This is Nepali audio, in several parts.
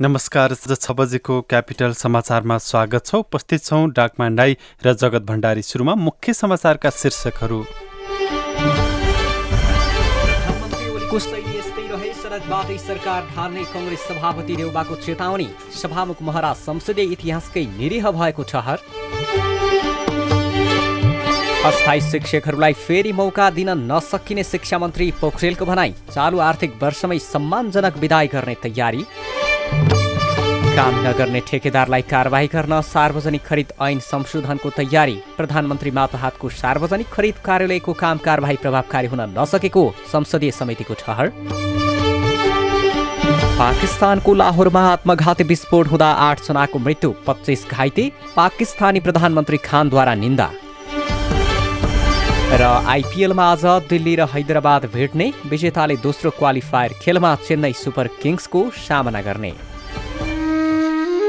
नमस्कार छ बजेको क्यापिटल समाचारमा स्वागत छ। उपस्थित छौँ डाकमान्डाई र जगत भण्डारी सुरुमा मुख्य समाचारका शीर्षकहरू। सडकबाटै सरकार ढाल्ने कङ्ग्रेस सभापति देउबाको चेतावनी। सभामुख महरा संसदीय इतिहासकै निरीह भएको ठहर। अस्थायी शिक्षकहरूलाई फेरि मौका दिन नसकिने शिक्षा मन्त्री पोखरेलको भनाई। चालु आर्थिक वर्षमै सम्मानजनक विदाय गर्ने तयारी। काम नगर्ने ठेकेदारलाई कारवाही गर्न सार्वजनिक खरिद ऐन संशोधनको तयारी। प्रधानमन्त्री मातहतको सार्वजनिक खरिद कार्यालयको काम कारवाही प्रभावकारी हुन नसकेको संसदीय समितिको ठहर। पाकिस्तानको लाहोरमा आत्मघाती विस्फोट हुँदा आठजनाको मृत्यु पच्चिस घाइते पाकिस्तानी प्रधानमन्त्री खानद्वारा निन्दा। र आइपिएलमा आज दिल्ली र हैदराबाद भेट्ने विजेताले दोस्रो क्वालिफायर खेलमा चेन्नई सुपर किङ्सको सामना गर्ने।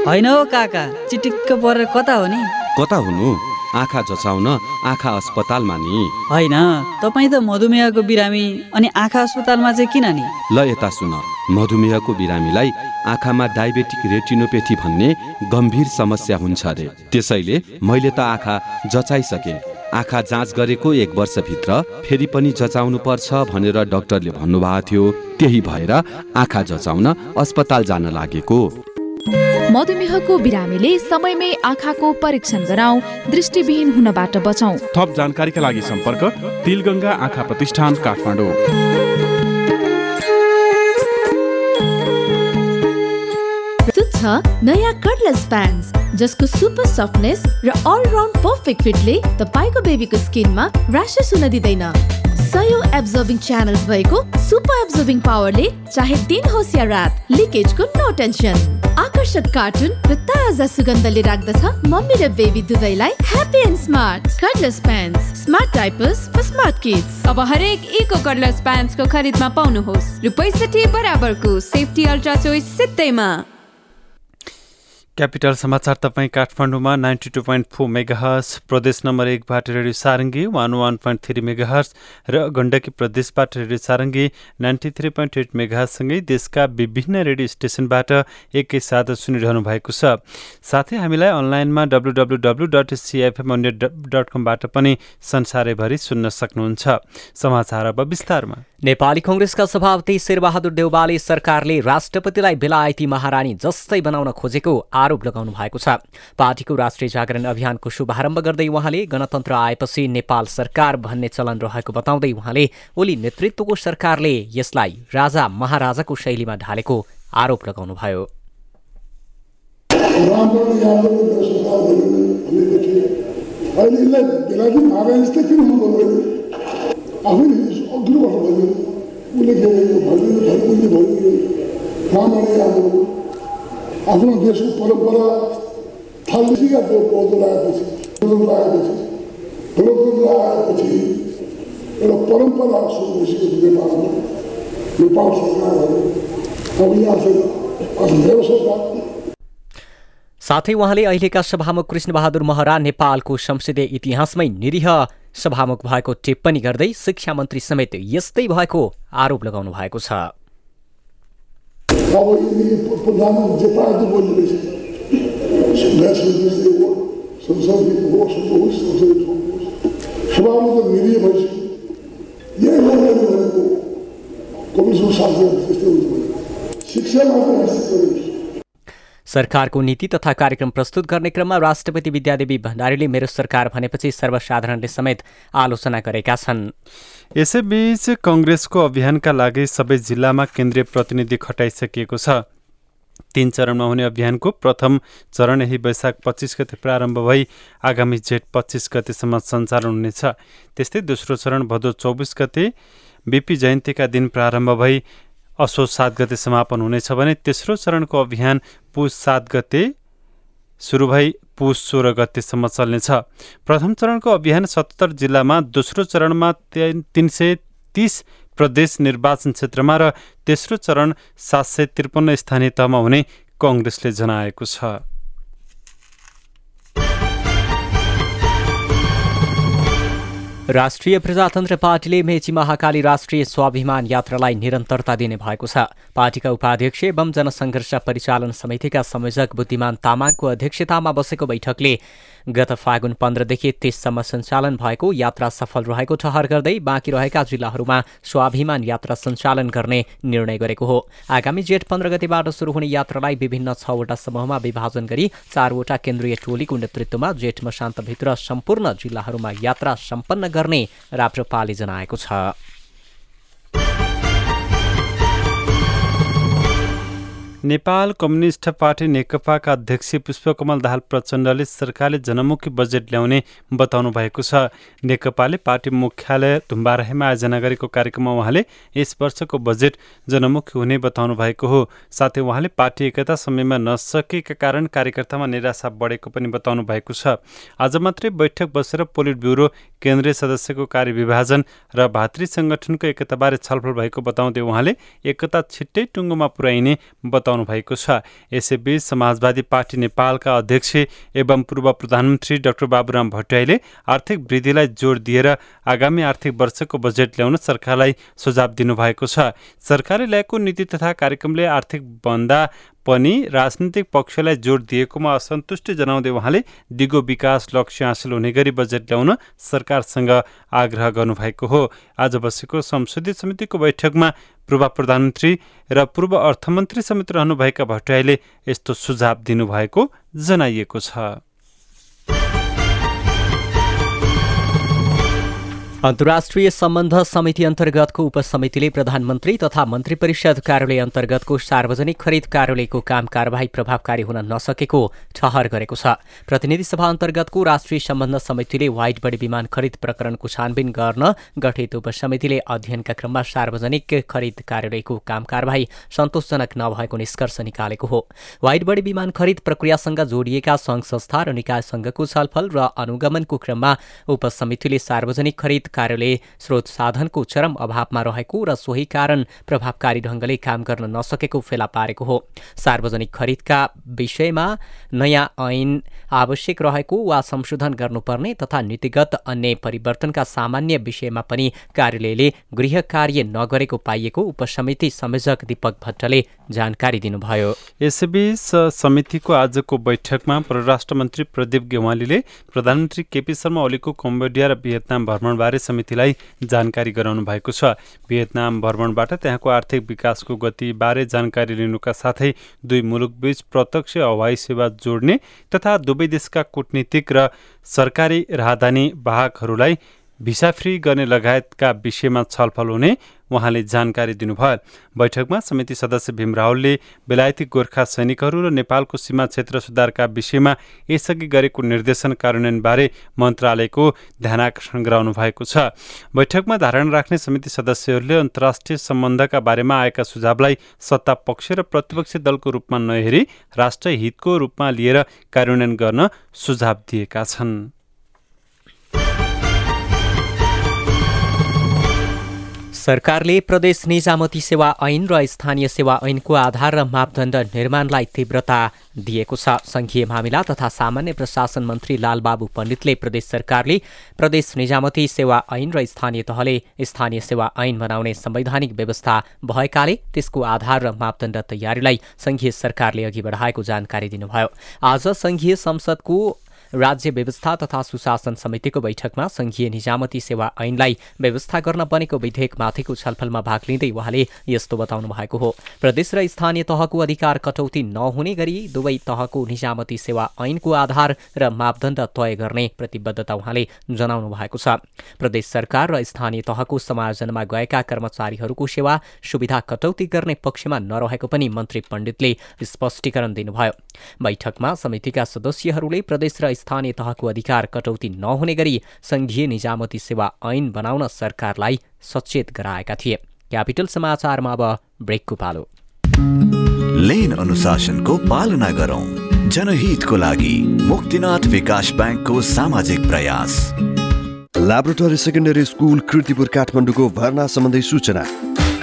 होइन हो काका? चिटिक्क परेर कता हो नि? कता हुनु? आँखा जचाउन आँखा अस्पतालमा नि। होइन तपाईँ त मधुमेहको बिरामी अनि आँखा अस्पतालमा चाहिँ किन नि? ल यता सुन। मधुमेहको बिरामीलाई आँखामा डायबेटिक रेटिनोपेथी भन्ने गम्भीर समस्या हुन्छ अरे। त्यसैले मैले त आँखा जचाइसके। आँखा जाँच गरेको एक वर्षभित्र फेरि पनि जचाउनु पर्छ भनेर डाक्टरले भन्नुभएको थियो। त्यही भएर आँखा जचाउन अस्पताल जान लागेको। मधुमेहको बिरामीले समयमै आँखाको परीक्षण गराउँ दृष्टिविहीन हुनबाट बचौँ थप जानकारीका लागि सम्पर्क तिलगङ्गा आँखा प्रतिष्ठान काठमाडौँ। तुच्छ नयाँ कर्डलेस प्यान्स जसको सुपर सफ्टनेस र अलराउन्ड पर्फेक्ट फिटले तपाईँको बेबीको स्किनमा ऱ्यासेस हुन दिँदैन। सयौँ एब्जर्भिङ च्यानल्स भएको सुपर एब्जर्भिङ पावरले चाहे दिन होस् या रात लिकेजको नो टेन्सन आकर्षक कार्टुन र ताजा सुगन्धले राख्दछ मम्मी र बेबी दुवैलाई happy and smart cordless pants smart diapers for smart kids अब हरेक इको कर्डलेस प्यान्ट्सको खरिदमा पाउनुहोस्। रु पैँसठी बराबरको सेफ्टी अल्ट्रा चोइस सित्तैमा। क्यापिटल समाचार तपाईँ काठमाडौँमा ninety two point four megahertz प्रदेश नम्बर एकबाट radio Sarangi one one point three megahertz र गण्डकी प्रदेशबाट radio Sarangi ninety three point eight मेगाहर्ससँगै देशका विभिन्न रेडियो स्टेसनबाट एकैसाथ सुनिरहनु भएको छ। साथै हामीलाई अनलाइनमा W W W dot CFM dot कमबाट पनि संसारैभरि सुन्न सक्नुहुन्छ। समाचार अब विस्तारमा। नेपाली कङ्ग्रेसका सभापति शेरबहादुर देउबाले सरकारले राष्ट्रपतिलाई बेलायती महारानी जस्तै बनाउन खोजेको आरोप लगाउनु भएको छ। पार्टीको राष्ट्रिय जागरण अभियानको शुभारम्भ गर्दै उहाँले गणतन्त्र आएपछि नेपाल सरकार भन्ने चलन रहेको बताउँदै उहाँले ओली नेतृत्वको सरकारले यसलाई राजा महाराजाको शैलीमा ढालेको आरोप लगाउनुभयो। अहिले अघिल्लो वर्ष भयो उसले के अरे भनिदिनु भनिदिनु भनिदिनु रामले अब आफ्नो देशको परम्परा थालिसीका पौधो लगाएपछि पौधो लगाएपछि लोकतन्त्र आएपछि एउटा परम्परा सुरु भइसकेको नेपालमा नेपाल सरकारहरू अब यहाँ चाहिँ मेरो सरकार साथै उहाँले अहिलेका सभामुख कृष्णबहादुर महरा नेपालको संसदीय इतिहासमै निरीह सभामुख भएको टिप्पणी गर्दै शिक्षा मन्त्री समेत यस्तै भएको आरोप लगाउनु भएको छ। शिक्षा सरकारको नीति तथा कार्यक्रम प्रस्तुत गर्ने क्रममा राष्ट्रपति विद्यादेवी भण्डारीले मेरो सरकार भनेपछि सर्वसाधारणले समेत आलोचना गरेका छन्। यसैबीच कङ्ग्रेसको अभियानका लागि सबै जिल्लामा केन्द्रीय प्रतिनिधि खटाइसकिएको छ। तीन चरणमा हुने अभियानको प्रथम चरण यही वैशाख पच्चिस गते प्रारम्भ भई आगामी जेठ पच्चिस गतेसम्म सञ्चालन हुनेछ। त्यस्तै दोस्रो चरण भदौ चौबिस गते बिपी जयन्तीका दिन प्रारम्भ भई असोज सात गते समापन हुनेछ भने तेस्रो चरणको अभियान पुस सात गते सुरु भई पुस सोह्र गतेसम्म चल्नेछ। प्रथम चरणको अभियान सत्तर जिल्लामा दोस्रो चरणमा तिन सय तिस प्रदेश निर्वाचन क्षेत्रमा र तेस्रो चरण सात सय त्रिपन्न स्थानीय तहमा हुने कङ्ग्रेसले जनाएको छ। राष्ट्रिय प्रजातन्त्र पार्टीले मेची महाकाली राष्ट्रिय स्वाभिमान यात्रालाई निरन्तरता दिने भएको छ। पार्टीका उपाध्यक्ष एवं जनसङ्घर्ष परिचालन समितिका संयोजक बुद्धिमान तामाङको अध्यक्षतामा बसेको बैठकले गत फागुन पन्ध्रदेखि तीससम्म सञ्चालन भएको यात्रा सफल रहेको ठहर गर्दै बाँकी रहेका जिल्लाहरूमा स्वाभिमान यात्रा सञ्चालन गर्ने निर्णय गरेको हो। आगामी जेठ पन्ध्र गतिबाट सुरु हुने यात्रालाई विभिन्न छवटा समूहमा विभाजन गरी चारवटा केन्द्रीय टोलीको नेतृत्वमा जेठ मशान्तभित्र सम्पूर्ण जिल्लाहरूमा यात्रा सम्पन्न गर्ने राप्रपाले जनाएको छ। नेपाल कम्युनिस्ट पार्टी नेकपाका अध्यक्ष पुष्पकमल दाहाल प्रचण्डले सरकारले जनमुखी बजेट ल्याउने बताउनु भएको छ। नेकपाले पार्टी मुख्यालय धुम्बाराहीमा आयोजना गरेको कार्यक्रममा उहाँले यस वर्षको बजेट जनमुखी हुने बताउनु भएको हो। साथै उहाँले पार्टी एकता समयमा नसकेका कारण कार्यकर्तामा निराशा बढेको पनि बताउनु भएको छ। आज मात्रै बैठक बसेर पोलिट ब्युरो केन्द्रीय सदस्यको कार्यविभाजन र भातृ सङ्गठनको एकताबारे छलफल भएको बताउँदै उहाँले एकता छिट्टै टुङ्गोमा पुर्याइने बताउनु भएको छ। यसैबीच समाजवादी पार्टी नेपालका अध्यक्ष एवं पूर्व प्रधानमन्त्री डाक्टर बाबुराम भट्टराईले आर्थिक वृद्धिलाई जोड दिएर आगामी आर्थिक वर्षको बजेट ल्याउन सरकारलाई सुझाव दिनुभएको छ। सरकारले ल्याएको नीति तथा कार्यक्रमले आर्थिक भन्दा पनि राजनीतिक पक्षलाई जोड दिएकोमा असन्तुष्टि जनाउँदै उहाँले दिगो विकास लक्ष्य हासिल हुने गरी बजेट ल्याउन सरकारसँग आग्रह गर्नुभएको हो। आज बसेको संसदीय समितिको बैठकमा पूर्व प्रधानमन्त्री र पूर्व अर्थमन्त्री समेत रहनुभएका भट्टराईले यस्तो सुझाव दिनुभएको जनाइएको छ। अन्तर्राष्ट्रिय सम्बन्ध समिति अन्तर्गतको उपसमितिले प्रधानमन्त्री तथा मन्त्री परिषद कार्यालय अन्तर्गतको सार्वजनिक खरिद कार्यालयको काम कारवाही प्रभावकारी हुन नसकेको ठहर गरेको छ। प्रतिनिधि सभा अन्तर्गतको राष्ट्रिय सम्बन्ध समितिले व्हाइट बडी विमान खरिद प्रकरणको छानबिन गर्न गठित उपसमितिले अध्ययनका क्रममा सार्वजनिक खरिद कार्यालयको काम कारवाही सन्तोषजनक नभएको निष्कर्ष निकालेको हो। व्हाइट बडी विमान खरिद प्रक्रियासँग जोडिएका सङ्घ संस्था र निकाय सङ्घको छलफल र अनुगमनको क्रममा उपसमितिले सार्वजनिक खरिद कार्यालय स्रोत साधनको चरम अभावमा रहेको र सोही कारण प्रभावकारी ढङ्गले काम गर्न नसकेको फेला पारेको हो। सार्वजनिक खरिदका विषयमा नयाँ ऐन आवश्यक रहेको वा संशोधन गर्नुपर्ने तथा नीतिगत अन्य परिवर्तनका सामान्य विषयमा पनि कार्यालयले गृह कार्य नगरेको पाइएको उपसमिति संयोजक दीपक भट्टले जानकारी दिनुभयो। यसैबीच समितिको आजको बैठकमा परराष्ट्र मन्त्री प्रदीप गेवालीले प्रधानमन्त्री केपी शर्मा ओलीको कम्बोडिया र भियतनाम भ्रमणबारे समितिलाई जानकारी गराउनु भएको छ। भियतनाम भ्रमणबाट त्यहाँको आर्थिक विकासको गतिबारे जानकारी लिनुका साथै दुई मुलुकबीच प्रत्यक्ष हवाई सेवा जोड्ने तथा दुवै देशका कूटनीतिक र सरकारी राहदानी वाहकहरूलाई भिसा फ्री गर्ने लगायतका विषयमा छलफल हुने उहाँले जानकारी दिनुभयो। बैठकमा समिति सदस्य भीम राहुलले बेलायती गोर्खा सैनिकहरू र नेपालको सीमा क्षेत्र सुधारका विषयमा यसअघि गरेको निर्देशन कार्यान्वयनबारे मन्त्रालयको ध्यानकर्षण गराउनु भएको छ। बैठकमा धारणा राख्ने समिति सदस्यहरूले अन्तर्राष्ट्रिय सम्बन्धका बारेमा आएका सुझावलाई सत्ता पक्ष र प्रतिपक्ष दलको रूपमा नहेरी राष्ट्रिय हितको रूपमा लिएर कार्यान्वयन गर्न सुझाव दिएका छन्। सरकारले प्रदेश निजामती सेवा ऐन र स्थानीय सेवा ऐनको आधार र मापदण्ड निर्माणलाई तीव्रता दिएको छ। सङ्घीय मामिला तथा सामान्य प्रशासन मन्त्री लालबाबु पण्डितले प्रदेश सरकारले प्रदेश निजामती सेवा ऐन र स्थानीय तहले स्थानीय सेवा ऐन बनाउने संवैधानिक व्यवस्था भएकाले त्यसको आधार र मापदण्ड तयारीलाई सङ्घीय सरकारले अघि बढाएको जानकारी दिनुभयो। आज सङ्घीय संसदको राज्य व्यवस्था तथा सुशासन समितिको बैठकमा सङ्घीय निजामती सेवा ऐनलाई व्यवस्था गर्न बनेको विधेयकमाथिको छलफलमा भाग लिँदै उहाँले यस्तो बताउनु भएको हो। प्रदेश र स्थानीय तहको अधिकार कटौती नहुने गरी दुवै तहको निजामती सेवा ऐनको आधार र मापदण्ड तय गर्ने प्रतिबद्धता उहाँले जनाउनु भएको छ। प्रदेश सरकार र स्थानीय तहको समायोजनमा गएका कर्मचारीहरूको सेवा सुविधा कटौती गर्ने पक्षमा नरहेको पनि मन्त्री पण्डितले स्पष्टीकरण दिनुभयो। बैठकमा समितिका सदस्यहरूले प्रदेश र स्थानीय तहको अधिकार कटौती नहुने गरी सङ्घीय निजामती सेवा ऐन बनाउन सरकारलाई सचेत गराएका थिए। क्यापिटल समाचारमा अब ब्रेकको पालो लेन अनुशासनको पालना गरौं। जनहितको लागि मुक्तिनाथ विकास ब्याङ्कको सामाजिक प्रयास। ल्याबोरेटरी सेकेन्डरी स्कुल कृतिपुर काठमाडौँको भर्ना सम्बन्धी सूचना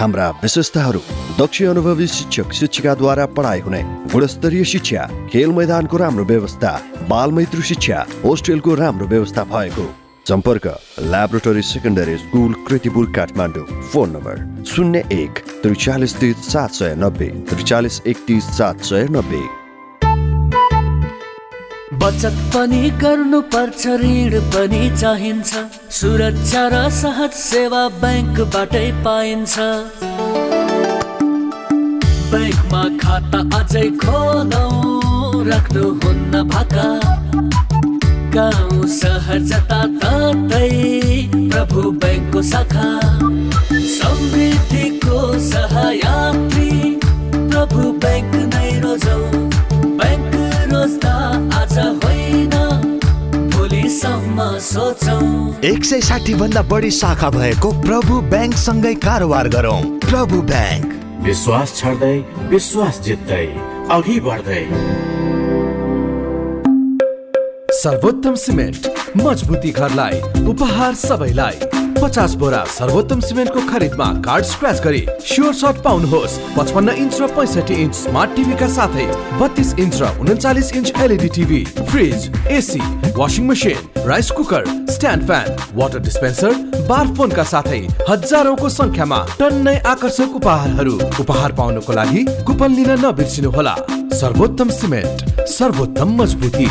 हाम्रा विशेषताहरू दक्ष अनुभवी शिक्षक शिक्षिकाद्वारा पढाइ हुने गुणस्तरीय शिक्षा खेल मैदानको राम्रो व्यवस्था बालमैत्री शिक्षा होस्टेलको राम्रो व्यवस्था भएको। सम्पर्क laboratory secondary school Kirtipur Kathmandu. Phone number शून्य एक त्रिचालिस तिस सात सय नब्बे त्रिचालिस एकतिस सात सय नब्बे। बचत पनि गर्नुपर्छ ऋण पनि चाहिन्छ। सुरक्षा र सहज सेवा ब्याङ्कबाटै पाइन्छ। ब्याङ्कमा खाता अझै खोलौँ राख्नुहुन्न भाका गाउँ सहर जताततै प्रभु ब्याङ्कको शाखा। समृद्धिको सहायात्री प्रभु ब्याङ्क नै रोजौँ। ब्याङ्क रोज्दा एक सय साठी भन्दा बढी शाखा भएको प्रभु ब्याङ्क सँगै कारोबार गरौँ। प्रभु ब्याङ्क। विश्वास छर्दै विश्वास जित्दै अघि बढ्दै। सर्वोत्तम सिमेन्ट मजबुती घरलाई उपहार सबैलाई। पचास बोरा सर्वोत्तम सिमेन्टको खरिदमा कार्ड स्क्रच गरी स्योर सर्ट पाउनुहोस्। पचपन्न इन्च र पैँसठी इन्च स्मार्ट टिभीका साथै बत्तिस इन्च र उन्चालिस inch LED TV fridge AC washing machine rice cooker stand fan water dispenser bar फोनका साथै हजारौंको संख्यामा टन्नै आकर्षक उपहारहरू। उपहार पाउनको लागि कुपन लिन नबिर्सिनुहोला। सर्वोत्तम सिमेन्ट सर्वोत्तम मजबुती।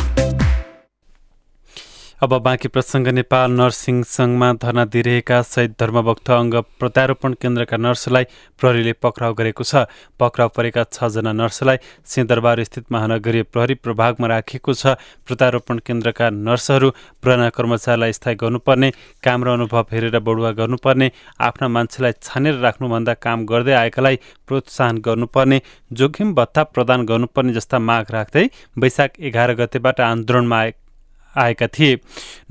अब बाँकी प्रसङ्ग नेपाल नर्सिङ सङ्घमा धर्ना दिइरहेका शहीद धर्मभक्त अङ्ग प्रत्यारोपण केन्द्रका नर्सलाई प्रहरीले पक्राउ गरेको छ। पक्राउ परेका छजना नर्सलाई सिंहदरबार स्थित महानगरीय प्रहरी प्रभागमा राखिएको छ। प्रत्यारोपण केन्द्रका नर्सहरू पुराना कर्मचारीलाई स्थायी गर्नुपर्ने काम र अनुभव हेरेर बढुवा गर्नुपर्ने आफ्ना मान्छेलाई छानेर राख्नुभन्दा काम गर्दै आएकालाई प्रोत्साहन गर्नुपर्ने जोखिम भत्ता प्रदान गर्नुपर्ने जस्ता माग राख्दै वैशाख एघार गतेबाट आन्दोलनमा आएका थिए।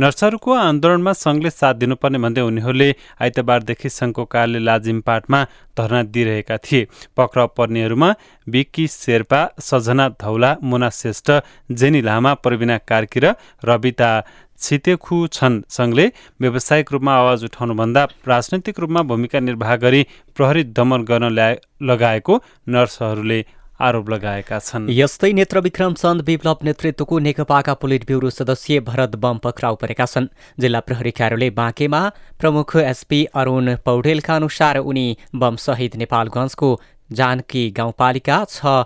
नर्सहरूको आन्दोलनमा सङ्घले साथ दिनुपर्ने भन्दै उनीहरूले आइतबारदेखि सङ्घको कार्यालय लाजिमपाटमा धरना दिइरहेका थिए। पक्राउ पर्नेहरूमा बिक्की शेर्पा सजना धौला मुना श्रेष्ठ जेनी लामा प्रवीणा कार्की र रविता छितेखु छन्। सङ्घले व्यावसायिक रूपमा आवाज उठाउनुभन्दा राजनैतिक रूपमा भूमिका निर्वाह गरी प्रहरी दमन गर्न लगाएको नर्सहरूले आरोप लगाएका छन्। यस्तै नेत्र विक्रम चन्द विप्लव नेतृत्वको नेकपाका पोलिट ब्युरो सदस्य भरत बम पक्राउ परेका छन्। जिल्ला प्रहरी कार्यालय बाँकेमा प्रमुख एसपी अरूण पौडेलका अनुसार उनी बमसहित नेपालगञ्जको जानकी गाउँपालिका छ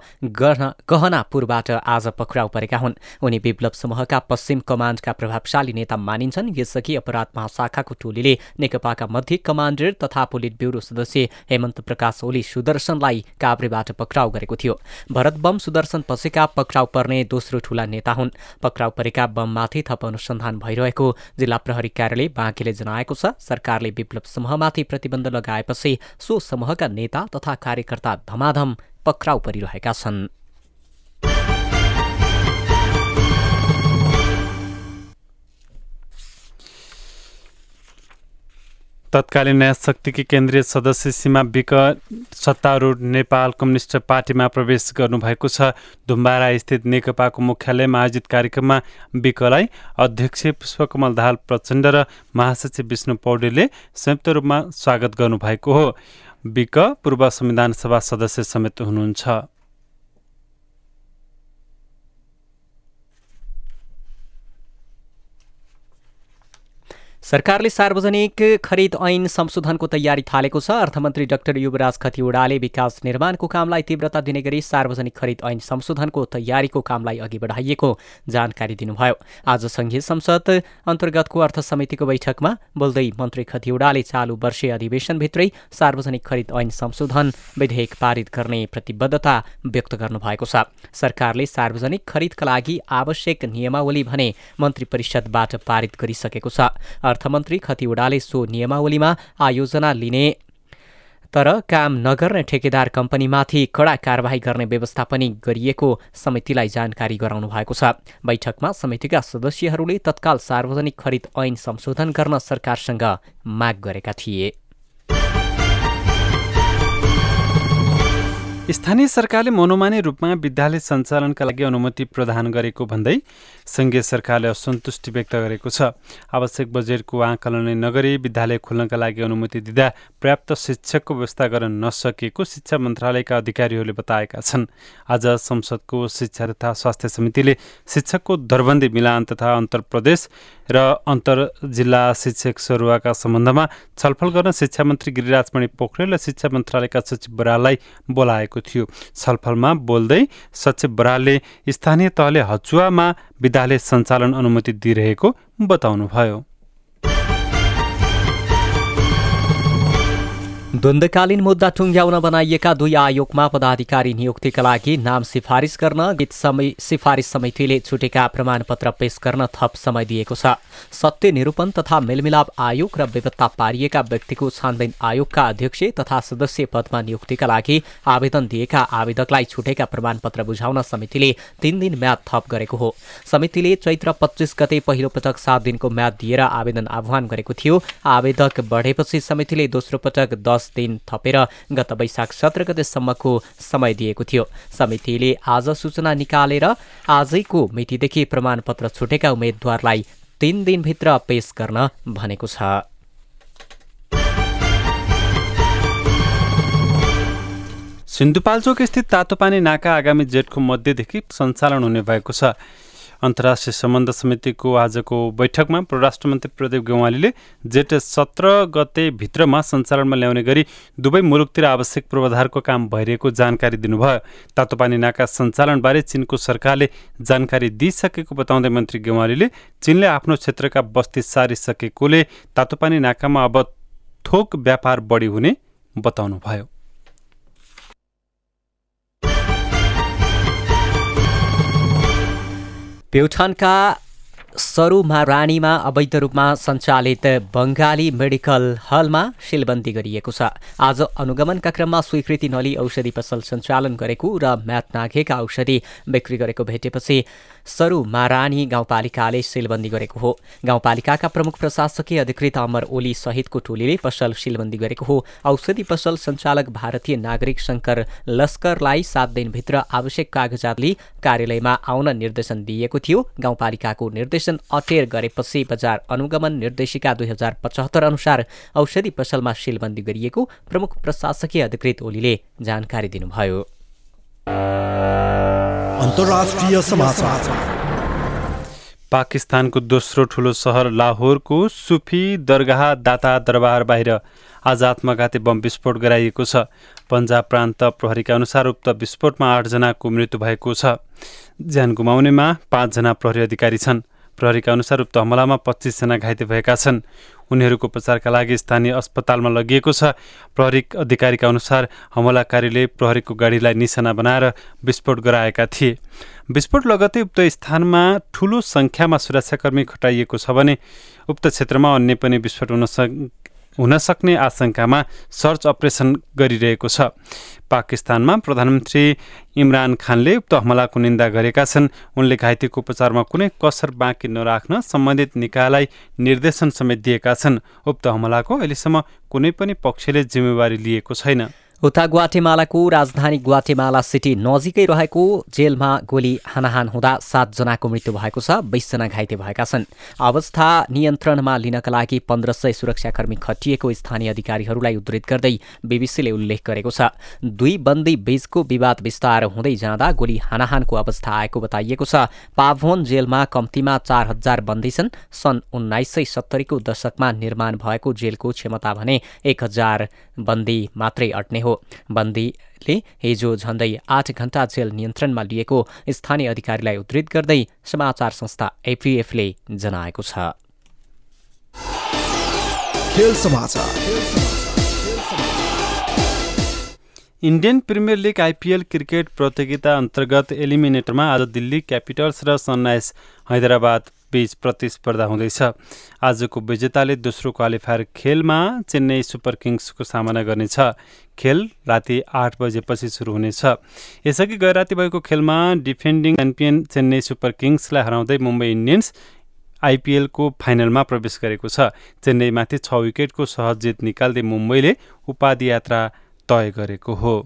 गहनापुरबाट आज पक्राउ परेका हुन्। उनी विप्लव समूहका पश्चिम कमान्डका प्रभावशाली नेता मानिन्छन्। यसअघि अपराध महाशाखाको टोलीले नेकपाका मध्य कमान्डर तथा पोलिट ब्युरो सदस्य हेमन्त प्रकाश ओली सुदर्शनलाई काभ्रेबाट पक्राउ गरेको थियो। भरत बम सुदर्शन पछिका पक्राउ पर्ने दोस्रो ठूला नेता हुन्। पक्राउ परेका बममाथि थप अनुसन्धान भइरहेको जिल्ला प्रहरी कार्यालय बाँकीले जनाएको छ। सरकारले विप्लव समूहमाथि प्रतिबन्ध लगाएपछि सो समूहका नेता तथा कार्यकर्ता धमाधम पक्राउ परिरहेका छन्। तत्कालीन न्याय शक्तिकी केन्द्रीय सदस्य सीमा विक सत्तारूढ नेपाल कम्युनिस्ट पार्टीमा प्रवेश गर्नुभएको छ। धुम्बारा स्थित नेकपाको मुख्यालयमा आयोजित कार्यक्रममा विकलाई अध्यक्ष पुष्पकमल दाहाल प्रचण्ड र महासचिव विष्णु पौडेलले संयुक्त रूपमा स्वागत गर्नुभएको हो। विक पूर्व संविधान सभा सदस्य समेत हुनुहुन्छ। सरकारले सार्वजनिक खरिद ऐन संशोधनको तयारी थालेको छ। अर्थमन्त्री डाक्टर युवराज खतिवडाले विकास निर्माणको कामलाई तीव्रता दिने गरी सार्वजनिक खरिद ऐन संशोधनको तयारीको कामलाई अघि बढाइएको जानकारी दिनुभयो। आज संघीय संसद अन्तर्गतको अर्थ समितिको बैठकमा बोल्दै मन्त्री खतिवडाले चालु वर्षीय अधिवेशनभित्रै सार्वजनिक खरिद ऐन संशोधन विधेयक पारित गर्ने प्रतिबद्धता व्यक्त गर्नुभएको छ। सरकारले सार्वजनिक खरिदका लागि आवश्यक नियमावली भने मन्त्री परिषदबाट पारित गरिसकेको छ। अर्थमन्त्री खतिवडाले सो नियमावलीमा आयोजना लिने। तर काम नगर्ने ठेकेदार कम्पनीमाथि कडा कारवाही गर्ने व्यवस्था पनि गरिएको समितिलाई जानकारी गराउनु भएको छ। बैठकमा समितिका सदस्यहरूले तत्काल सार्वजनिक खरिद ऐन संशोधन गर्न सरकारसँग माग गरेका थिए। स्थानीय सरकारले मनोमानी रूपमा विद्यालय सञ्चालनका लागि अनुमति प्रदान गरेको भन्दै सङ्घीय सरकारले असन्तुष्टि व्यक्त गरेको छ। आवश्यक बजेटको आकलनले नगरी विद्यालय खोल्नका लागि अनुमति दिँदा पर्याप्त शिक्षकको व्यवस्था गर्न नसकेको शिक्षा मन्त्रालयका अधिकारीहरूले बताएका छन्। आज संसदको शिक्षा तथा स्वास्थ्य समितिले शिक्षकको दरबन्दी मिलान तथा अन्तर प्रदेश र अन्तर जिल्ला शिक्षक सरुवाका सम्बन्धमा छलफल गर्न शिक्षा मन्त्री गिरिराजमणि पोखरेल र शिक्षा मन्त्रालयका सचिव बराललाई बोलाएको थियो। छलफलमा बोल्दै सचिव बरालले स्थानीय तहले हचुवामा विद्यालय सञ्चालन अनुमति दिइरहेको बताउनुभयो। द्वन्द्वकालीन मुद्दा टुङ्ग्याउन बनाइएका दुई आयोगमा पदाधिकारी नियुक्तिका लागि नाम सिफारिस गर्न गीत समय सिफारिस समितिले छुटेका प्रमाणपत्र पेश गर्न थप समय दिएको छ। सत्य निरूपण तथा मेलमिलाप आयोग र बेपत्ता पारिएका व्यक्तिको छानबिन आयोगका अध्यक्ष तथा सदस्य पदमा नियुक्तिका लागि आवेदन दिएका आवेदकलाई छुटेका प्रमाणपत्र बुझाउन समितिले तीन दिन म्याद थप गरेको हो। समितिले चैत्र पच्चिस गते पहिलो पटक सात दिनको म्याद दिएर आवेदन आह्वान गरेको थियो। आवेदक बढेपछि समितिले दोस्रो पटक दस दिन थपेर गत वैशाख सत्र गतेसम्मको समय दिएको थियो। समितिले आज सूचना निकालेर आजैको मितिदेखि प्रमाणपत्र छुटेका उम्मेद्वारलाई तीन दिनभित्र पेश गर्न भनेको छ। सिन्धुपाल्चोक स्थित तातोपानी नाका आगामी जेठको मध्यदेखि सञ्चालन हुने भएको छ। अन्तर्राष्ट्रिय सम्बन्ध समितिको आजको बैठकमा परराष्ट्र मन्त्री प्रदीप गेवालीले जेठ सत्र गते भित्रमा सञ्चालनमा ल्याउने गरी दुवै मुलुकतिर आवश्यक पूर्वाधारको काम भइरहेको जानकारी दिनुभयो। तातोपानी नाका सञ्चालनबारे चिनको सरकारले जानकारी दिइसकेको बताउँदै मन्त्री गेवालीले चिनले आफ्नो क्षेत्रका बस्ती सारिसकेकोले तातोपानी नाकामा अब थोक व्यापार बढी हुने बताउनुभयो। प्युठानका सरुमा रानीमा अवैध रूपमा सञ्चालित बङ्गाली मेडिकल हलमा सिलबन्दी गरिएको छ। आज अनुगमनका क्रममा स्वीकृति नलिई औषधि पसल सञ्चालन गरेको र म्याथ नाघेका औषधि बिक्री गरेको भेटेपछि सरू मारानी गाउँपालिकाले सिलबन्दी गरेको हो। गाउँपालिकाका प्रमुख प्रशासकीय अधिकृत अमर ओली सहितको टोलीले पसल सिलबन्दी गरेको हो। औषधि पसल सञ्चालक भारतीय नागरिक शङ्कर लस्करलाई सात दिनभित्र आवश्यक कागजात लिई कार्यालयमा आउन निर्देशन दिइएको थियो। गाउँपालिकाको निर्देशन अटेर गरेपछि बजार अनुगमन निर्देशिका दुई हजार पचहत्तर अनुसार औषधि पसलमा सिलबन्दी गरिएको प्रमुख प्रशासकीय अधिकृत ओलीले जानकारी दिनुभयो। अन्तर्राष्ट्रिय समाचार। पाकिस्तानको दोस्रो ठुलो सहर लाहोरको सुफी दरगाह दाता दरबार बाहिर आज आत्मघाती बम विस्फोट गराइएको छ। पन्जाब प्रान्त प्रहरीका अनुसार उक्त विस्फोटमा आठजनाको मृत्यु भएको छ। ज्यान गुमाउनेमा पाँचजना प्रहरी अधिकारी छन्। प्रहरीका अनुसार उक्त हमलामा पच्चिसजना घाइते भएका छन्। उनीहरूको उपचारका लागि स्थानीय अस्पतालमा लगिएको छ। प्रहरी अधिकारीका अनुसार हमलाकारीले प्रहरीको गाडीलाई निशाना बनाएर विस्फोट गराएका थिए। विस्फोट लगतै उक्त स्थानमा ठूलो सङ्ख्यामा सुरक्षाकर्मी खटाइएको छ भने उक्त क्षेत्रमा अन्य पनि विस्फोट हुन हुन सक्ने आशंकामा सर्च अपरेसन गरिरहेको छ। पाकिस्तानमा प्रधानमन्त्री इमरान खानले उक्त हमलाको निन्दा गरेका छन्। उनले घाइतेको उपचारमा कुनै कसर बाँकी नराख्न सम्बन्धित निकायलाई निर्देशन समेत दिएका छन्। उक्त हमलाको अहिलेसम्म कुनै पनि पक्षले जिम्मेवारी लिएको छैन। उता ग्वाटेमालाको राजधानी ग्वाटेमाला सिटी नजिकै रहेको जेलमा गोली हानाहान हुँदा सातजनाको मृत्यु भएको छ बिसजना घाइते भएका छन्। अवस्था नियन्त्रणमा लिनका लागि पन्ध्र सय सुरक्षाकर्मी खटिएको स्थानीय अधिकारीहरूलाई उद्धृत गर्दै बिबिसीले उल्लेख गरेको छ। दुई बन्दी बीचको विवाद विस्तार हुँदै जाँदा गोली हानाहानको अवस्था आएको बताइएको छ। पाभोन जेलमा कम्तीमा चार हजार बन्दी छन्। सन् उन्नाइस सय सत्तरीको दशकमा निर्माण भएको जेलको क्षमता भने एक हजार बन्दी मात्रै अट्ने हो। बन्दीले हिजो झन्डै आठ घण्टा जेल नियन्त्रणमा लिएको स्थानीय अधिकारीलाई उद्धृत गर्दै समाचार संस्था एपिएफले जनाएको छ। Indian Premier League IPL cricket प्रतियोगिता अन्तर्गत एलिमिनेटरमा आज दिल्ली क्यापिटल्स र सनराइज हैदराबाद बीच प्रतिस्पर्धा हुँदैछ। आजको विजेताले दोस्रो क्वालिफायर खेलमा चेन्नई सुपर किङ्सको सामना गर्नेछ। खेल राति आठ बजेपछि सुरु हुनेछ। यसअघि गएर राति भएको खेलमा डिफेन्डिङ च्याम्पियन चेन्नई सुपर किङ्सलाई हराउँदै मुम्बई इन्डियन्स आइपिएलको फाइनलमा प्रवेश गरेको छ। चेन्नईमाथि छ विकेटको सहज जित निकाल्दै मुम्बईले उपाधि यात्रा तय गरेको हो।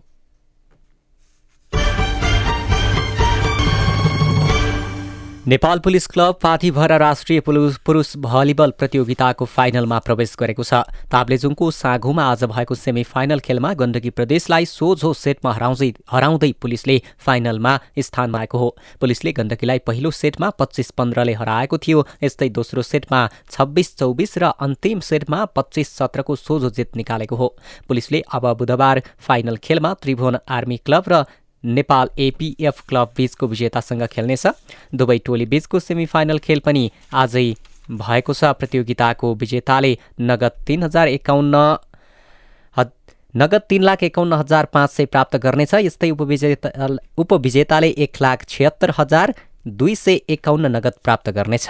नेपाल पुलिस क्लब पाथीभरा राष्ट्रिय पुरुष भलिबल प्रतियोगिताको फाइनलमा प्रवेश गरेको छ। ताप्लेजुङको साघुमा आज भएको सेमी फाइनल खेलमा गण्डकी प्रदेशलाई सोझो सेटमा हराउँदै हराउँदै पुलिसले फाइनलमा स्थान पाएको हो। पुलिसले गण्डकीलाई पहिलो सेटमा पच्चिस पन्ध्रले हराएको थियो। यस्तै दोस्रो सेटमा छब्बिस चौबिस र अन्तिम सेटमा पच्चिस सत्रको सोझो जित निकालेको हो। पुलिसले अब बुधबार फाइनल खेलमा त्रिभुवन आर्मी क्लब र नेपाल एपिएफ क्लब बीचको विजेतासँग खेल्नेछ। दुवै टोली बीचको सेमिफाइनल खेल पनि आजै भएको छ। प्रतियोगिताको विजेताले नगद तिन हजार एकाउन्न नगद तिन लाख एकाउन्न हजार पाँच सय प्राप्त गर्नेछ। यस्तै उपविजेता उपविजेताले एक लाख छिहत्तर हजार दुई सय एकाउन्न नगद प्राप्त गर्नेछ।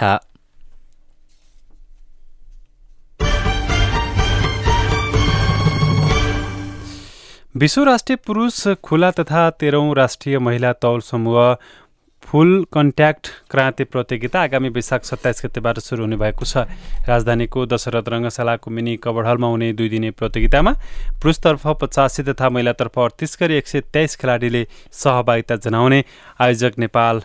विश्व राष्ट्रिय पुरुष खुला तथा तेह्रौँ राष्ट्रिय महिला तौल समूह फुल कन्ट्याक्ट क्रान्ति प्रतियोगिता आगामी वैशाख सत्ताइस गतेबाट सुरु हुने भएको छ। राजधानीको दशरथ रङ्गशालाको मिनी कभर हलमा हुने दुई दिने प्रतियोगितामा पुरुषतर्फ पचासी तथा महिलातर्फ अडतिस गरी एक सय तेइस खेलाडीले सहभागिता जनाउने आयोजक नेपाल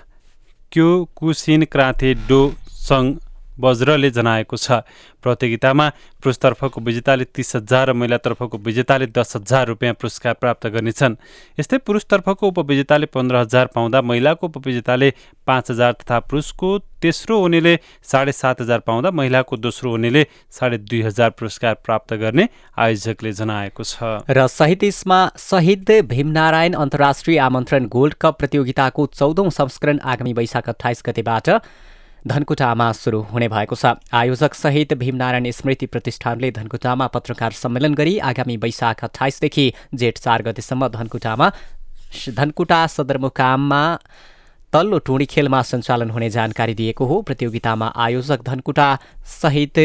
क्यु कुसिन क्रान्ति डो सङ्घ वज्रले जनाएको छ। प्रतियोगितामा पुरुषतर्फको विजेताले तिस हजार र महिलातर्फको विजेताले दस हजार रुपियाँ पुरस्कार प्राप्त गर्नेछन्। यस्तै पुरुषतर्फको उपविजेताले पन्ध्र हजार पाउँदा महिलाको उपविजेताले पाँच हजार तथा पुरुषको तेस्रो हुनेले साढे सात हजार पाउँदा महिलाको दोस्रो हुनेले साढे दुई हजार पुरस्कार प्राप्त गर्ने आयोजकले जनाएको छ। र सहित इसमा शहीद भीमनारायण अन्तर्राष्ट्रिय आमन्त्रण गोल्ड कप प्रतियोगिताको चौधौँ संस्करण आगामी वैशाख अठाइस गतेबाट धनकुटामा सुरु हुने भएको छ। आयोजक सहित भीमनारायण स्मृति प्रतिष्ठानले धनकुटामा पत्रकार सम्मेलन गरी आगामी वैशाख अठाइसदेखि जेठ चार गतेसम्म धनकुटामा धनकुटा सदरमुकाममा तल्लो टोडी खेलमा सञ्चालन हुने जानकारी दिएको हो। प्रतियोगितामा आयोजक धनकुटा सहित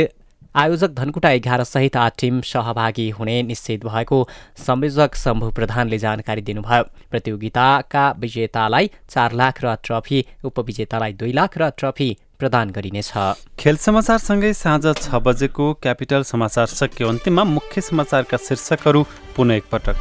आयोजक धनकुटा एघार सहित आठ टिम सहभागी हुने निश्चित भएको संयोजक शम्भु प्रधानले जानकारी दिनुभयो। प्रतियोगिताका विजेतालाई चार लाख र ट्रफी उपविजेतालाई दुई लाख र ट्रफी प्रदान गरिनेछ। खेल समाचारसँगै साँझ छ बजेको क्यापिटल समाचार सक्यो अन्तिममा मुख्य समाचारका शीर्षकहरू पुनः एकपटक।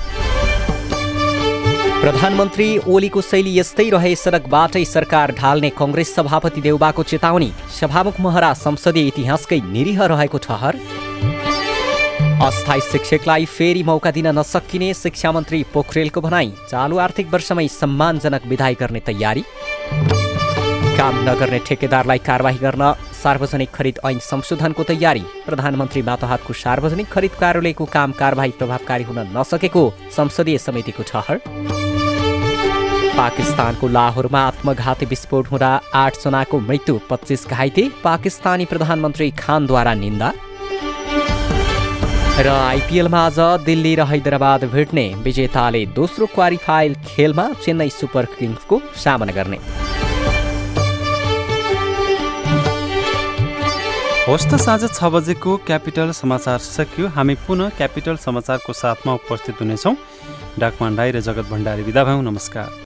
प्रधानमन्त्री ओलीको शैली यस्तै रहे सडकबाटै सरकार ढाल्ने कङ्ग्रेस सभापति देउबाको चेतावनी। सभामुख महरा संसदीय इतिहासकै निरीह रहेको ठहर। अस्थायी शिक्षकलाई फेरि मौका दिन नसकिने शिक्षा मन्त्री पोखरेलको भनाई। चालु आर्थिक वर्षमै सम्मानजनक विदाय गर्ने तयारी। काम नगर्ने ठेकेदारलाई कारवाही गर्न सार्वजनिक खरिद ऐन संशोधनको तयारी। प्रधानमन्त्री मातहतको सार्वजनिक खरिद कार्यालयको काम कारवाही प्रभावकारी हुन नसकेको संसदीय समितिको ठहर। पाकिस्तानको लाहोरमा आत्मघाती विस्फोट हुँदा आठजनाको मृत्यु पच्चिस घाइते पाकिस्तानी प्रधानमन्त्री खानद्वारा निन्दा। र आइपिएलमा आज दिल्ली र हैदराबाद भेट्ने विजेताले दोस्रो क्वालिफाइल खेलमा चेन्नई सुपर किङ्सको सामना गर्ने। होस् त साँझ छ बजेको क्यापिटल समाचार सकियो। हामी पुनः क्यापिटल समाचारको साथमा उपस्थित हुनेछौँ। डाकमान राई र जगत भण्डारी विदा भयौँ। नमस्कार।